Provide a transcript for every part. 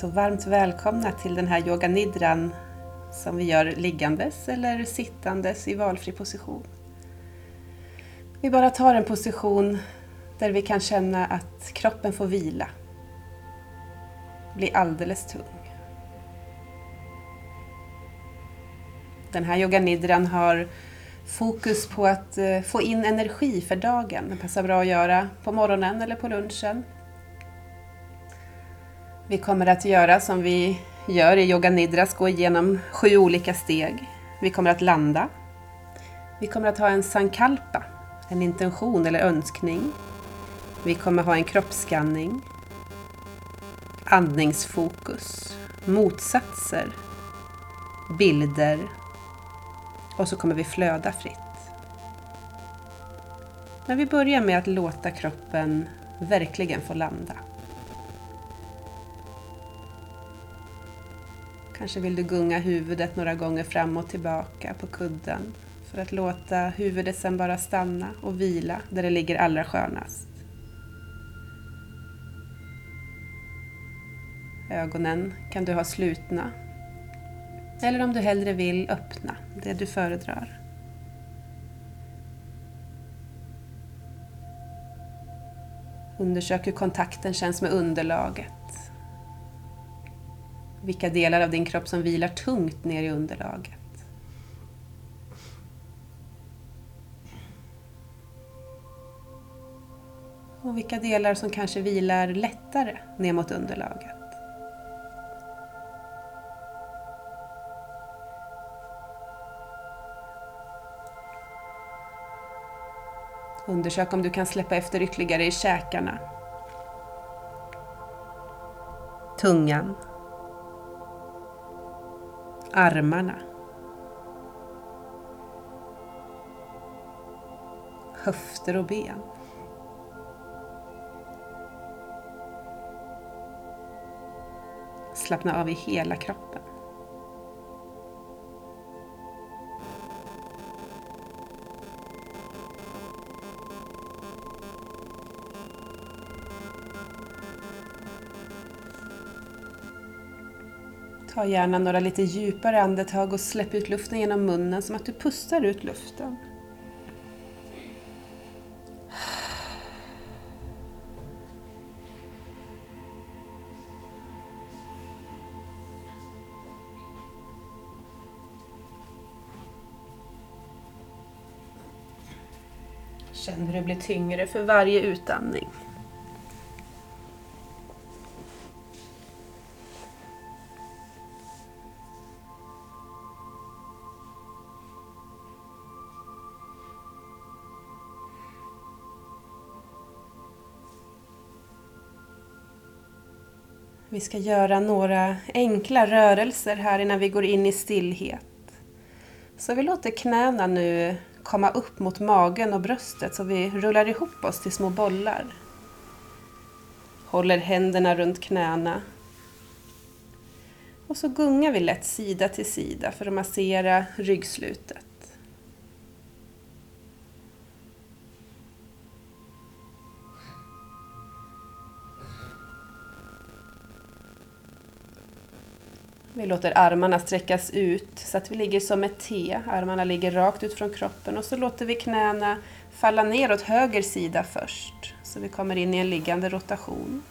Så varmt välkomna till den här yoga nidran som vi gör liggandes eller sittandes i valfri position. Vi bara tar en position där vi kan känna att kroppen får vila. Bli alldeles tung. Den här yoga nidran har fokus på att eh, få in energi för dagen. Det passar bra att göra på morgonen eller på lunchen. Vi kommer att göra som vi gör i yoga nidras, gå igenom sju olika steg. Vi kommer att landa. Vi kommer att ha en sankalpa, en intention eller önskning. Vi kommer ha en kroppsskanning, andningsfokus, motsatser, bilder och så kommer vi flöda fritt. Men vi börjar med att låta kroppen verkligen få landa. Kanske vill du gunga huvudet några gånger fram och tillbaka på kudden för att låta huvudet sen bara stanna och vila där det ligger allra skönast. Ögonen kan du ha slutna eller om du hellre vill öppna, det du föredrar. Undersök hur kontakten känns med underlaget. Vilka delar av din kropp som vilar tungt ner i underlaget. Och vilka delar som kanske vilar lättare ner mot underlaget. Undersök om du kan släppa efter ytterligare i käkarna. Tungan. Armarna. Höfter och ben. Slappna av i hela kroppen. Ta gärna några lite djupare andetag och släpp ut luften genom munnen som att du pustar ut luften. Känn hur det blir tyngre för varje utandning. Vi ska göra några enkla rörelser här innan vi går in i stillhet. Så vi låter knäna nu komma upp mot magen och bröstet så vi rullar ihop oss till små bollar. Håller händerna runt knäna. Och så gungar vi lätt sida till sida för att massera ryggslutet. Vi låter armarna sträckas ut så att vi ligger som ett T. Armarna ligger rakt ut från kroppen och så låter vi knäna falla ner åt höger sida först. Så vi kommer in i en liggande rotation.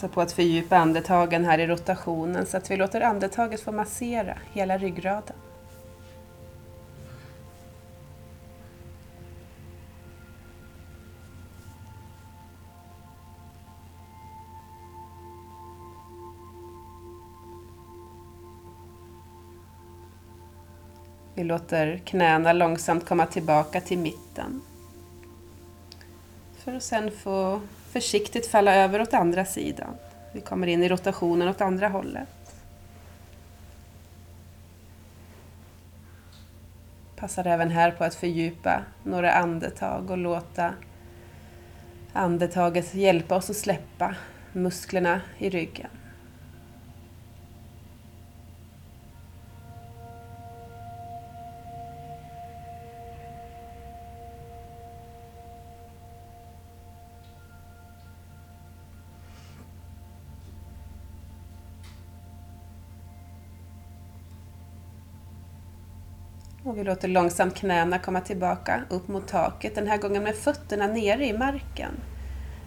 Passa på att fördjupa andetagen här i rotationen så att vi låter andetaget få massera hela ryggraden. Vi låter knäna långsamt komma tillbaka till mitten. För att sen få försiktigt falla över åt andra sidan. Vi kommer in i rotationen åt andra hållet. Passar även här på att fördjupa några andetag och låta andetaget hjälpa oss att släppa musklerna i ryggen. Vi låter långsamt knäna komma tillbaka upp mot taket, den här gången med fötterna nere i marken.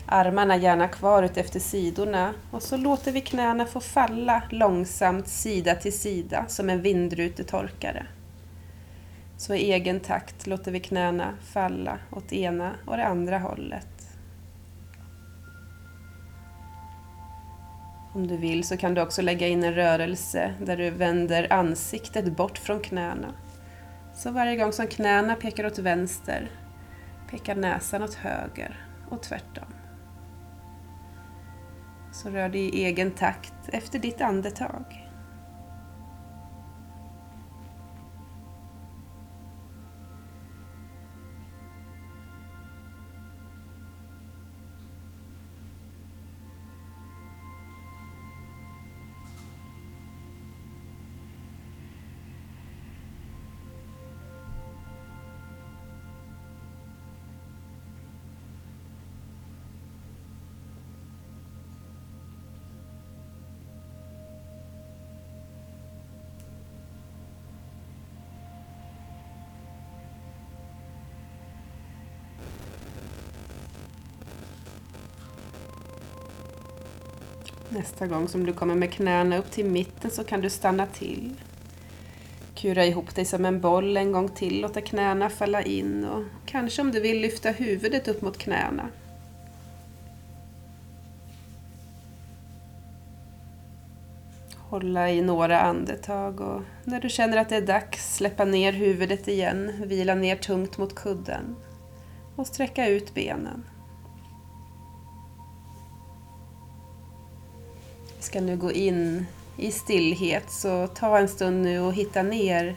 Armarna gärna kvar ut efter sidorna och så låter vi knäna få falla långsamt sida till sida som en vindrutetorkare. Så i egen takt låter vi knäna falla åt ena och det andra hållet. Om du vill så kan du också lägga in en rörelse där du vänder ansiktet bort från knäna så varje gång som knäna pekar åt vänster pekar näsan åt höger och tvärtom. Så rör dig i egen takt efter ditt andetag. Nästa gång som du kommer med knäna upp till mitten så kan du stanna till. Kura ihop dig som en boll en gång till, låta knäna falla in och kanske om du vill lyfta huvudet upp mot knäna. Hålla i några andetag och när du känner att det är dags släppa ner huvudet igen, vila ner tungt mot kudden och sträcka ut benen. Ska nu gå in i stillhet så ta en stund nu och hitta ner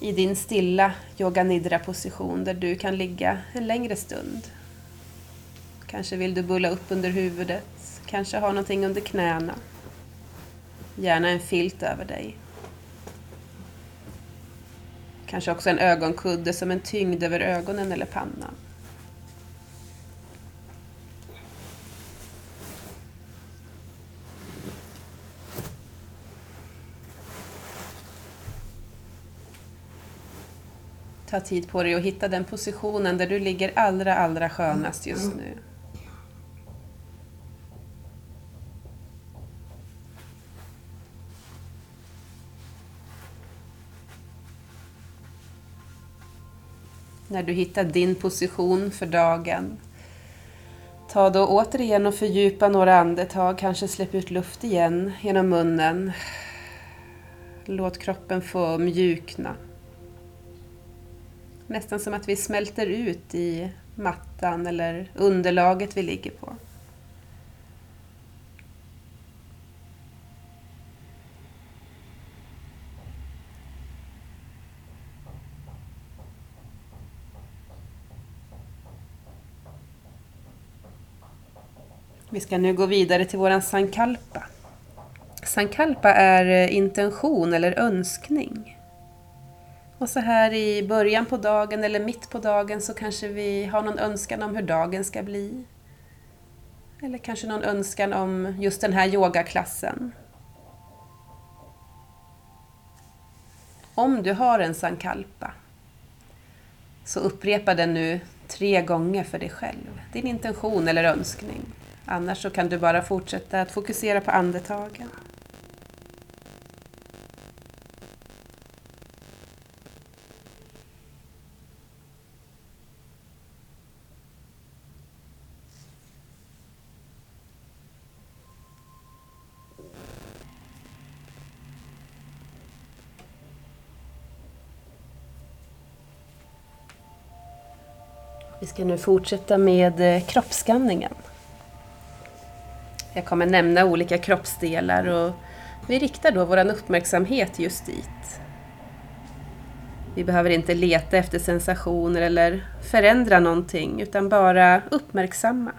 i din stilla yoga nidra position där du kan ligga en längre stund. Kanske vill du bulla upp under huvudet, kanske ha någonting under knäna. Gärna en filt över dig. Kanske också en ögonkudde som en tyngd över ögonen eller pannan. Ta tid på dig att hitta den positionen där du ligger allra, allra skönast just nu. När du hittar din position för dagen Ta då återigen och fördjupa några andetag, kanske släpp ut luft igen genom munnen. Låt kroppen få mjukna. Nästan som att vi smälter ut i mattan eller underlaget vi ligger på. Vi ska nu gå vidare till våran sankalpa. Sankalpa är intention eller önskning. Och så här i början på dagen eller mitt på dagen så kanske vi har någon önskan om hur dagen ska bli. Eller kanske någon önskan om just den här yogaklassen. Om du har en sankalpa så upprepa den nu tre gånger för dig själv. Din intention eller önskning. Annars så kan du bara fortsätta att fokusera på andetagen. Vi ska nu fortsätta med eh, kroppsskanningen. Jag kommer nämna olika kroppsdelar och vi riktar då vår uppmärksamhet just dit. Vi behöver inte leta efter sensationer eller förändra någonting utan bara uppmärksamma.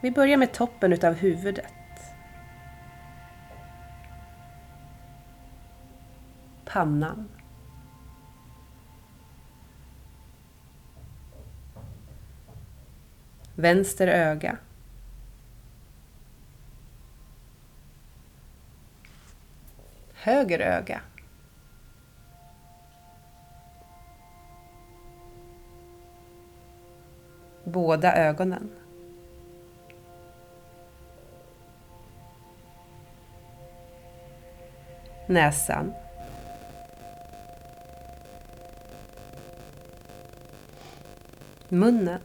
Vi börjar med toppen utav huvudet. Pannan. Vänster öga. Höger öga. Båda ögonen. Näsan. Munnen.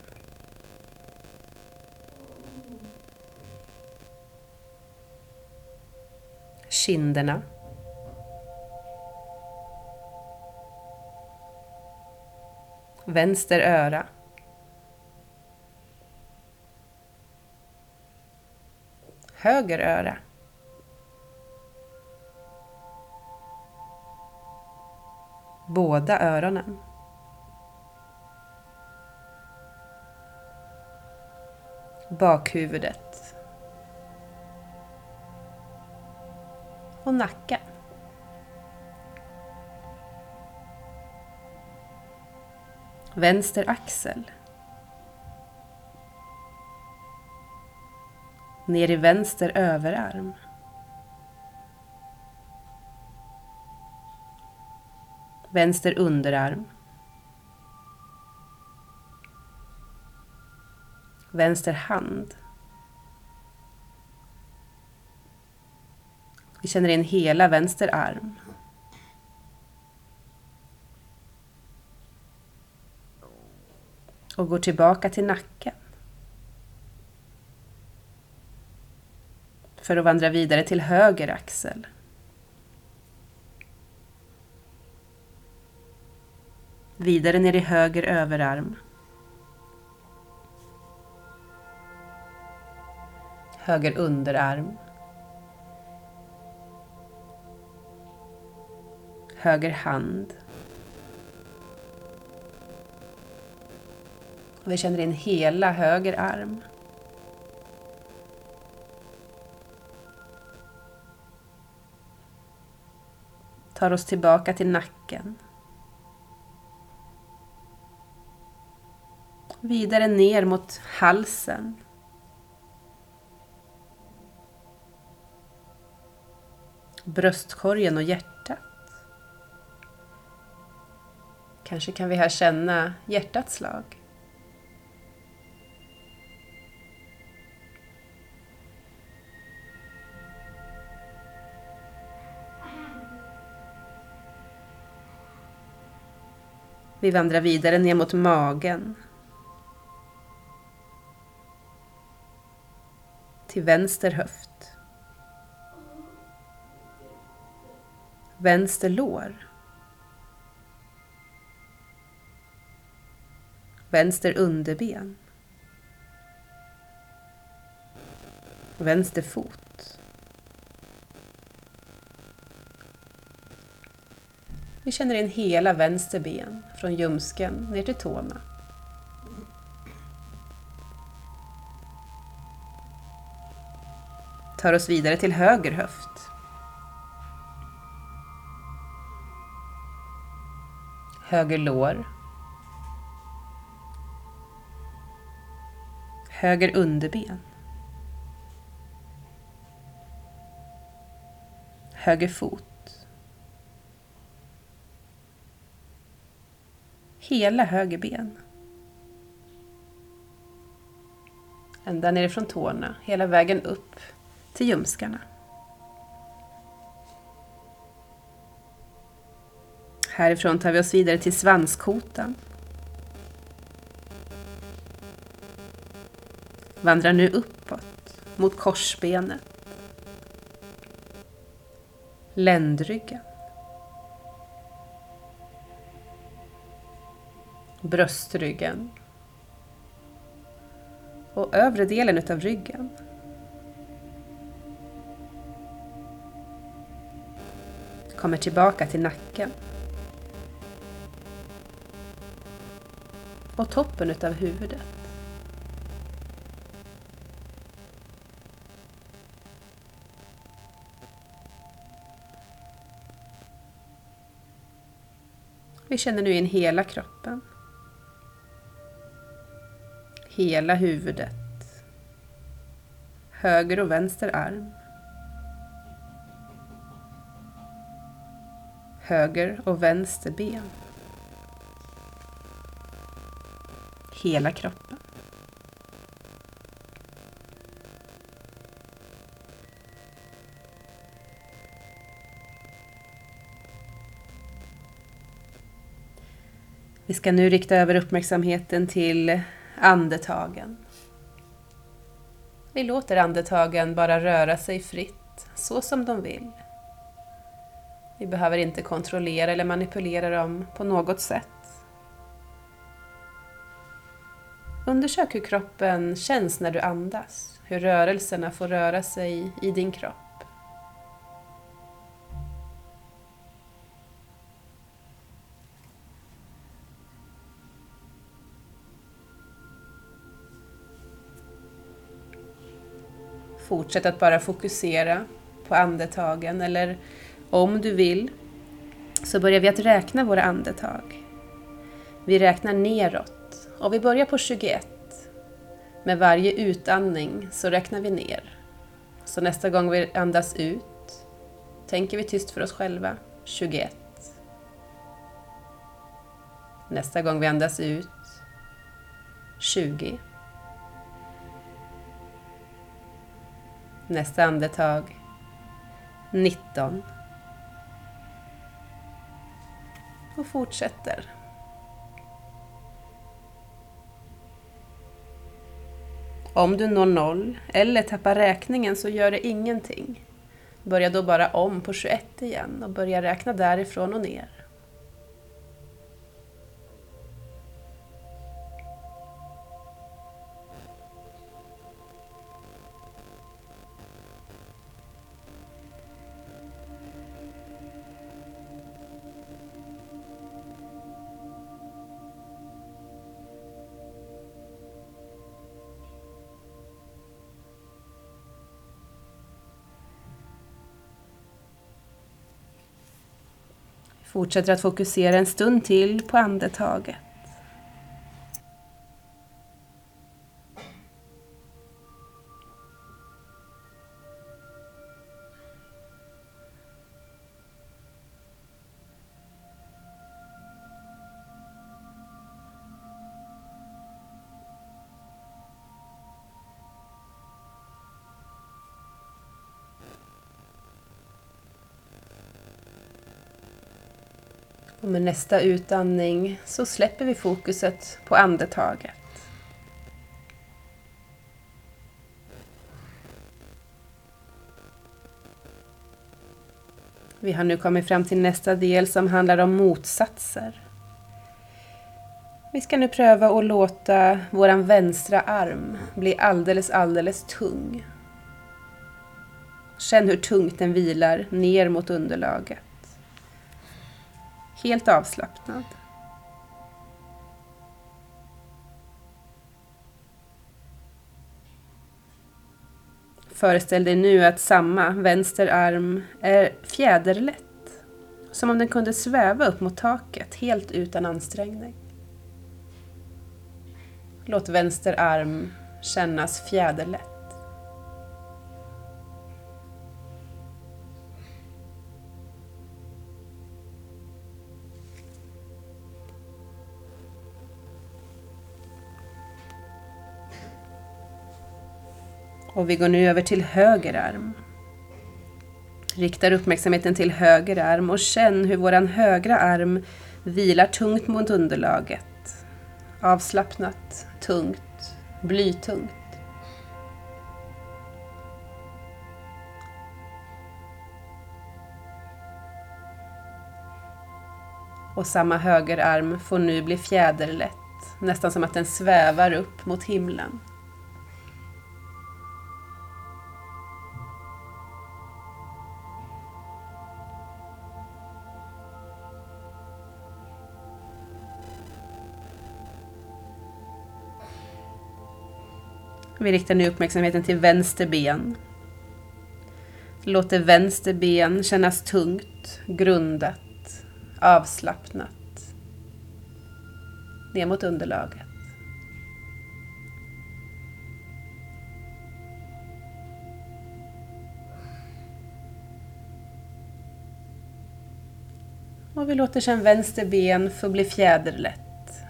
Kinderna. Vänster öra. Höger öra. Båda öronen. Bakhuvudet. Och nacke. Vänster axel. Ner i vänster överarm. Vänster underarm. Vänster hand. Vi känner in hela vänster arm. Och går tillbaka till nacken. För att vandra vidare till höger axel. Vidare ner i höger överarm. Höger underarm. Höger hand. Och vi känner in hela höger arm. Tar oss tillbaka till nacken. Vidare ner mot halsen. Bröstkorgen och hjärtat. Kanske kan vi här känna hjärtats slag. Vi vandrar vidare ner mot magen. Till vänster höft. Vänster lår. Vänster underben. Vänster fot. Vi känner in hela vänster ben från ljumsken ner till tårna. Tar oss vidare till höger höft. Höger lår. Höger underben. Höger fot. hela höger ben. Ända nerifrån tårna, hela vägen upp till ljumskarna. Härifrån tar vi oss vidare till svanskotan. Vandrar nu uppåt mot korsbenet. Ländryggen. bröstryggen och övre delen utav ryggen. kommer tillbaka till nacken. Och toppen utav huvudet. Vi känner nu in hela kroppen. Hela huvudet. Höger och vänster arm. Höger och vänster ben. Hela kroppen. Vi ska nu rikta över uppmärksamheten till andetagen. Vi låter andetagen bara röra sig fritt, så som de vill. Vi behöver inte kontrollera eller manipulera dem på något sätt. Undersök hur kroppen känns när du andas, hur rörelserna får röra sig i din kropp. Fortsätt att bara fokusera på andetagen eller om du vill så börjar vi att räkna våra andetag. Vi räknar neråt och vi börjar på 21. Med varje utandning så räknar vi ner. Så nästa gång vi andas ut tänker vi tyst för oss själva 21. Nästa gång vi andas ut 20. Nästa andetag 19. Och fortsätter. Om du når noll eller tappar räkningen så gör det ingenting. Börja då bara om på 21 igen och börja räkna därifrån och ner. Fortsätter att fokusera en stund till på andetaget. Och med nästa utandning så släpper vi fokuset på andetaget. Vi har nu kommit fram till nästa del som handlar om motsatser. Vi ska nu pröva att låta våran vänstra arm bli alldeles, alldeles tung. Känn hur tungt den vilar ner mot underlaget. Helt avslappnad. Föreställ dig nu att samma vänster arm är fjäderlätt. Som om den kunde sväva upp mot taket helt utan ansträngning. Låt vänster arm kännas fjäderlätt. Och vi går nu över till höger arm. Riktar uppmärksamheten till höger arm och känn hur våran högra arm vilar tungt mot underlaget. Avslappnat, tungt, blytungt. Och samma högerarm får nu bli fjäderlätt, nästan som att den svävar upp mot himlen. Vi riktar nu uppmärksamheten till vänster ben. Låter vänster ben kännas tungt, grundat, avslappnat. Ner mot underlaget. Och vi låter sedan vänster ben få bli fjäderlätt,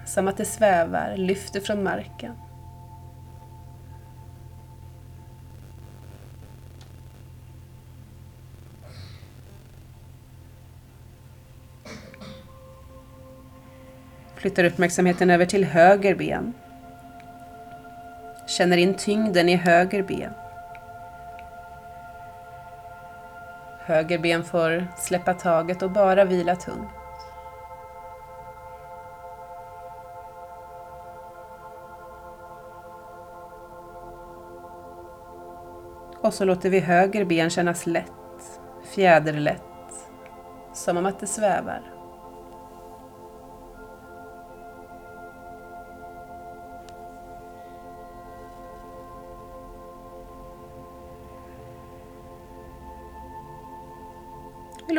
som att det svävar, lyfter från marken. Flyttar uppmärksamheten över till höger ben. Känner in tyngden i höger ben. Höger ben får släppa taget och bara vila tungt. Och så låter vi höger ben kännas lätt, fjäderlätt, som om att det svävar.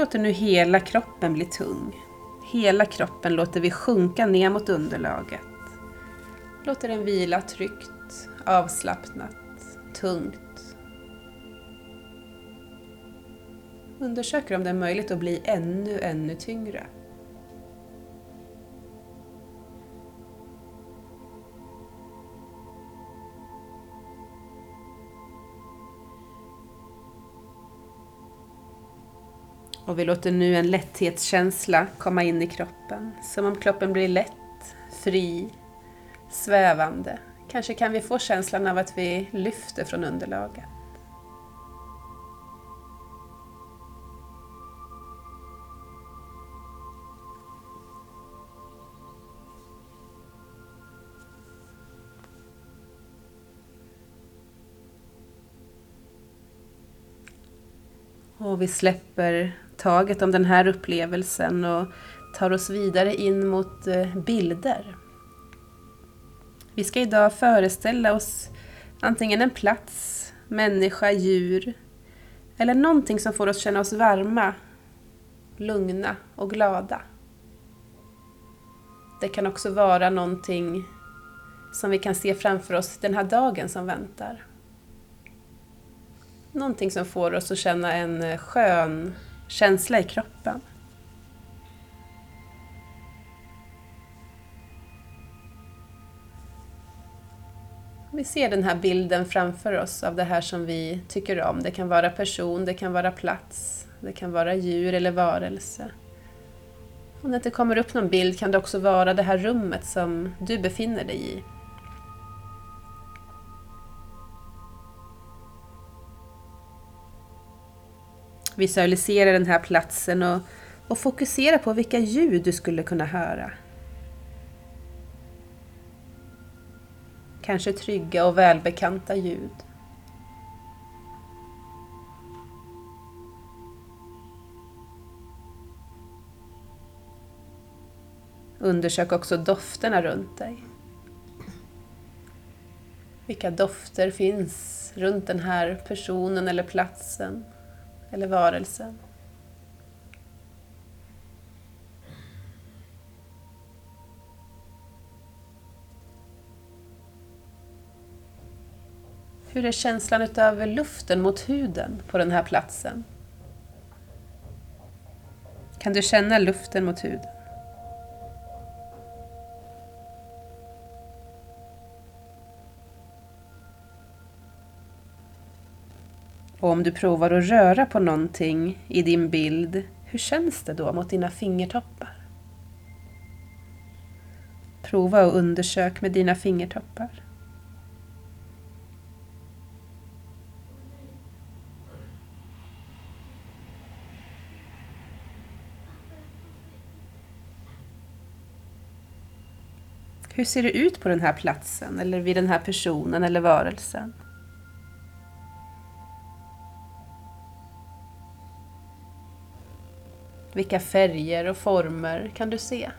Låter nu hela kroppen bli tung. Hela kroppen låter vi sjunka ner mot underlaget. Låter den vila tryggt, avslappnat, tungt. Undersöker om det är möjligt att bli ännu, ännu tyngre. Och vi låter nu en lätthetskänsla komma in i kroppen. Som om kroppen blir lätt, fri, svävande. Kanske kan vi få känslan av att vi lyfter från underlaget. Och vi släpper taget om den här upplevelsen och tar oss vidare in mot eh, bilder. Vi ska idag föreställa oss antingen en plats, människa, djur eller någonting som får oss känna oss varma, lugna och glada. Det kan också vara någonting som vi kan se framför oss den här dagen som väntar. Någonting som får oss att känna en eh, skön känsla i kroppen. Vi ser den här bilden framför oss av det här som vi tycker om. Det kan vara person, det kan vara plats, det kan vara djur eller varelse. Om det inte kommer upp någon bild kan det också vara det här rummet som du befinner dig i. Visualisera den här platsen och, och fokusera på vilka ljud du skulle kunna höra. Kanske trygga och välbekanta ljud. Undersök också dofterna runt dig. Vilka dofter finns runt den här personen eller platsen? Eller varelsen. Hur är känslan utav luften mot huden på den här platsen? Kan du känna luften mot huden? Och om du provar att röra på någonting i din bild, hur känns det då mot dina fingertoppar? Prova och undersök med dina fingertoppar. Hur ser det ut på den här platsen eller vid den här personen eller varelsen? Vilka färger och former kan du se?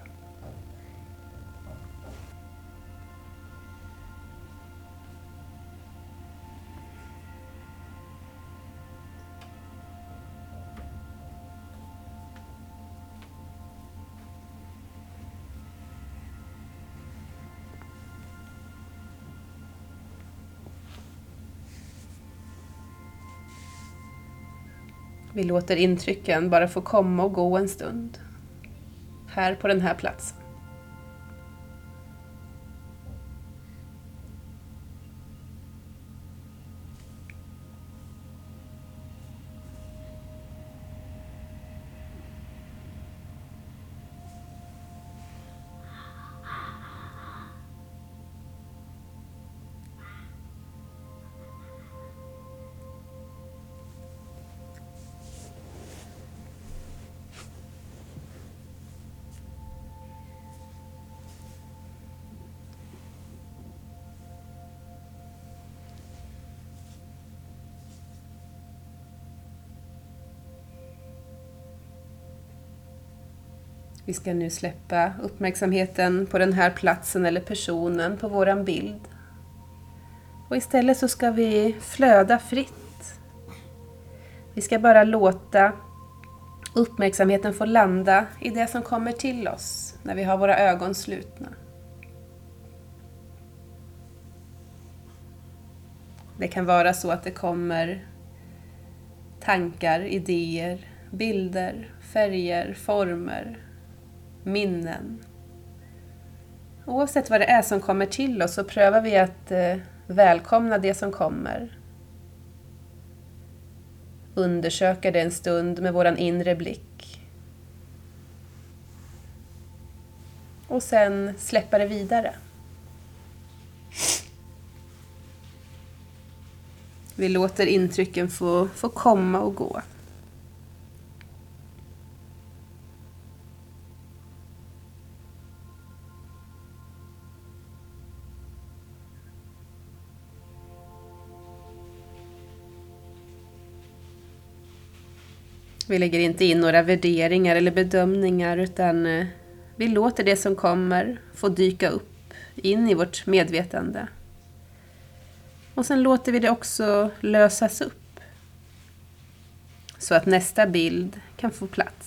Vi låter intrycken bara få komma och gå en stund. Här på den här platsen. Vi ska nu släppa uppmärksamheten på den här platsen eller personen på våran bild. Och istället så ska vi flöda fritt. Vi ska bara låta uppmärksamheten få landa i det som kommer till oss när vi har våra ögon slutna. Det kan vara så att det kommer tankar, idéer, bilder, färger, former, minnen. Oavsett vad det är som kommer till oss så prövar vi att eh, välkomna det som kommer. Undersöka det en stund med våran inre blick. Och sen släppa det vidare. Vi låter intrycken få, få komma och gå. Vi lägger inte in några värderingar eller bedömningar utan eh, vi låter det som kommer få dyka upp in i vårt medvetande. Och sen låter vi det också lösas upp. Så att nästa bild kan få plats.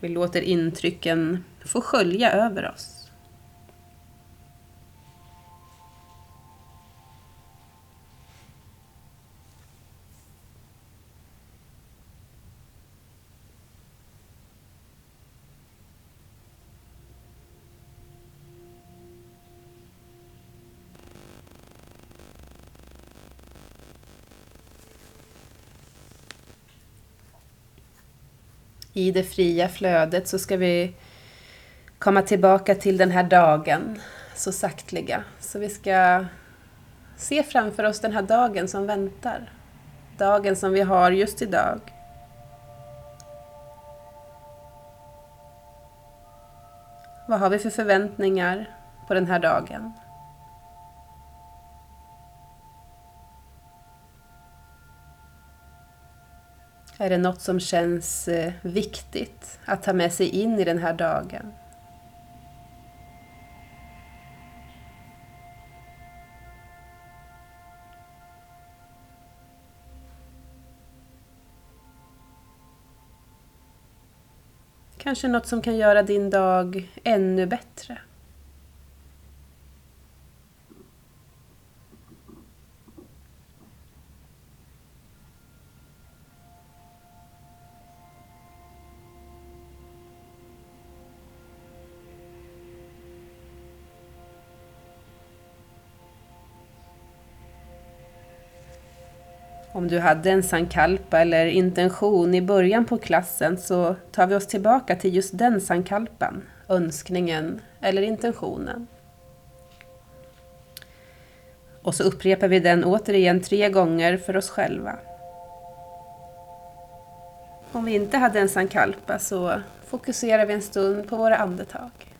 Vi låter intrycken få skölja över oss. I det fria flödet så ska vi komma tillbaka till den här dagen så saktliga. Så vi ska se framför oss den här dagen som väntar. Dagen som vi har just idag. Vad har vi för förväntningar på den här dagen? Är det något som känns eh, viktigt att ta med sig in i den här dagen? Kanske något som kan göra din dag ännu bättre. Om du hade en sankalpa eller intention i början på klassen så tar vi oss tillbaka till just den sankalpan, önskningen eller intentionen. Och så upprepar vi den återigen tre gånger för oss själva. Om vi inte hade en sankalpa så fokuserar vi en stund på våra andetag.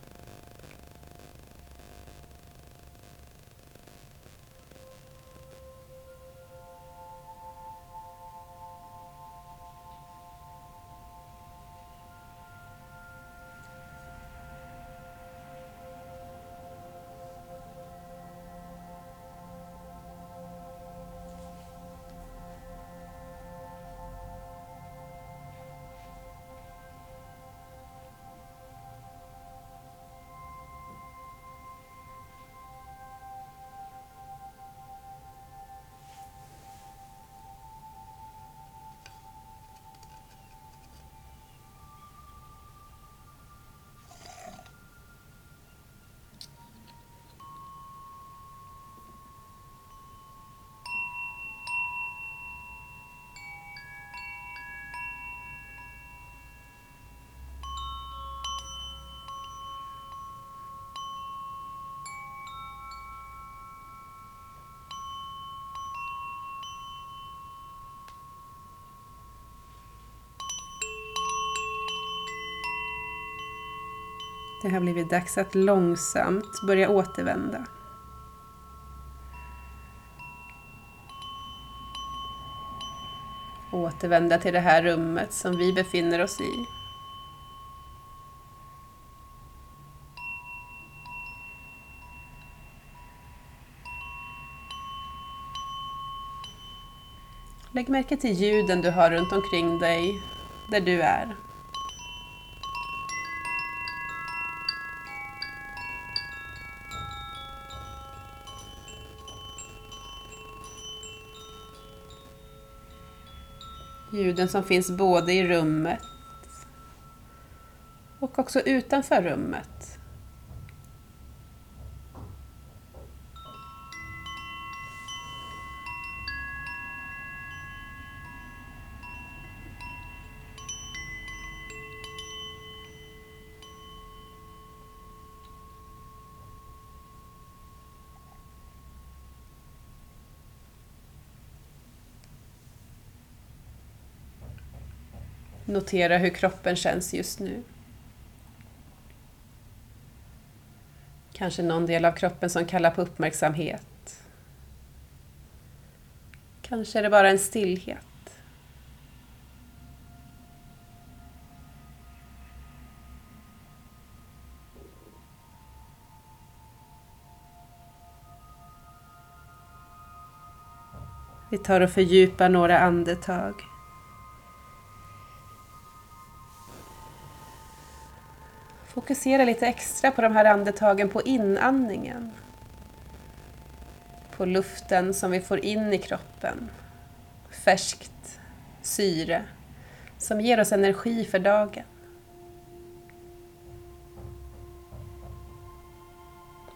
Det har blivit dags att långsamt börja återvända. Återvända till det här rummet som vi befinner oss i. Lägg märke till ljuden du har runt omkring dig, där du är. Ljuden som finns både i rummet och också utanför rummet. Notera hur kroppen känns just nu. Kanske någon del av kroppen som kallar på uppmärksamhet. Kanske är det bara en stillhet. Vi tar och fördjupar några andetag. Fokusera lite extra på de här andetagen på inandningen. På luften som vi får in i kroppen. Färskt syre som ger oss energi för dagen.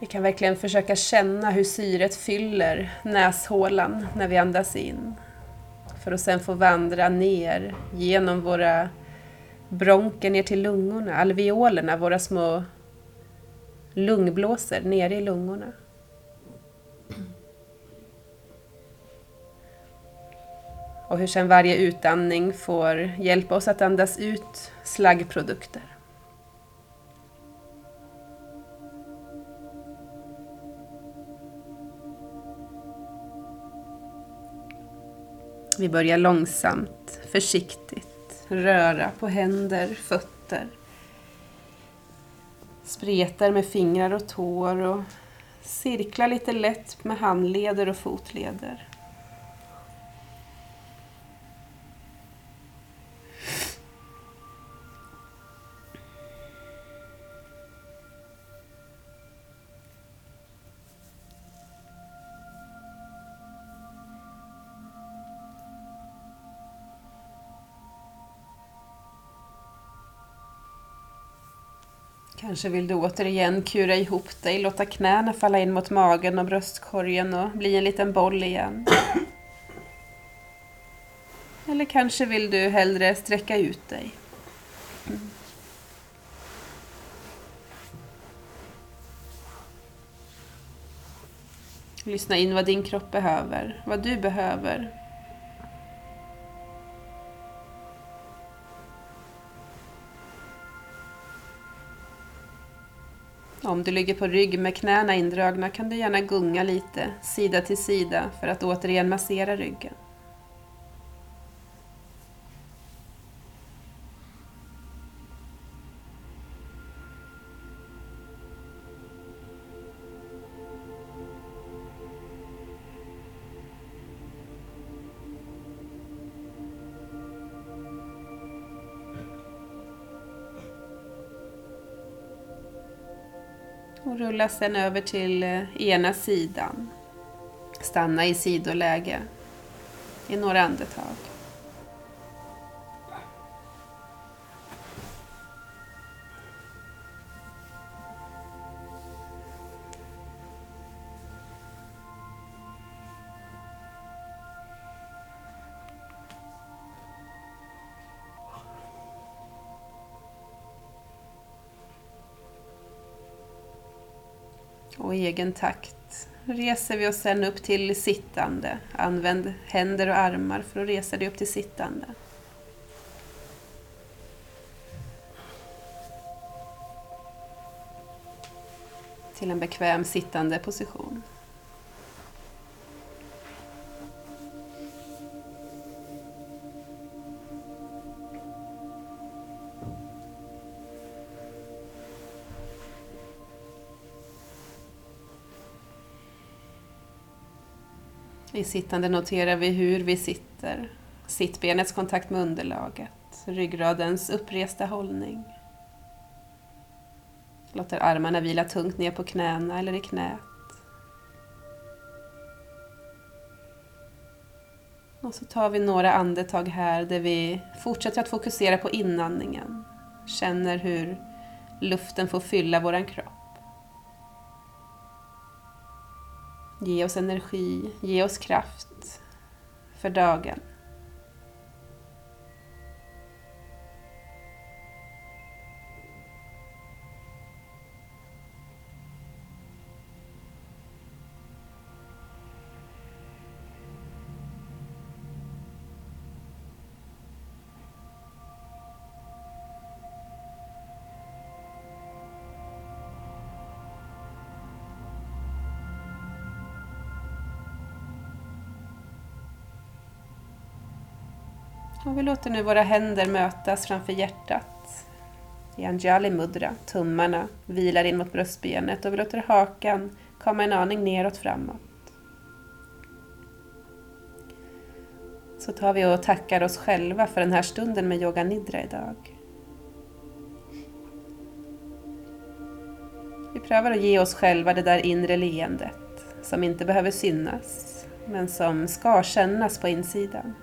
Vi kan verkligen försöka känna hur syret fyller näshålan när vi andas in. För att sedan få vandra ner genom våra bronken ner till lungorna, alveolerna, våra små lungblåsor nere i lungorna. Och hur sen varje utandning får hjälpa oss att andas ut slaggprodukter. Vi börjar långsamt, försiktigt röra på händer, fötter. Spretar med fingrar och tår och cirklar lite lätt med handleder och fotleder. Kanske vill du återigen kura ihop dig, låta knäna falla in mot magen och bröstkorgen och bli en liten boll igen. Eller kanske vill du hellre sträcka ut dig. Lyssna in vad din kropp behöver, vad du behöver Om du ligger på rygg med knäna indragna kan du gärna gunga lite, sida till sida, för att återigen massera ryggen. Rulla sen över till eh, ena sidan. Stanna i sidoläge i några andetag. Egen takt reser vi oss sen upp till sittande. Använd händer och armar för att resa dig upp till sittande. till en bekväm sittande position. I sittande noterar vi hur vi sitter, sittbenets kontakt med underlaget, ryggradens uppresta hållning. Låter armarna vila tungt ner på knäna eller i knät. Och så tar vi några andetag här där vi fortsätter att fokusera på inandningen. Känner hur luften får fylla våran kropp. Ge oss energi, ge oss kraft för dagen. Och vi låter nu våra händer mötas framför hjärtat i Anjali Mudra. Tummarna vilar in mot bröstbenet och vi låter hakan komma en aning neråt framåt. Så tar vi och tackar oss själva för den här stunden med Yoga Nidra idag. Vi prövar att ge oss själva det där inre leendet som inte behöver synas men som ska kännas på insidan.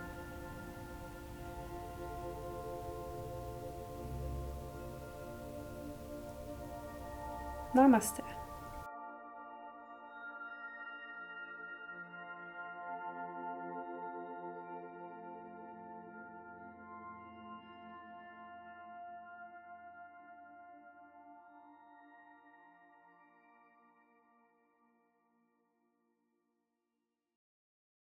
Namaste.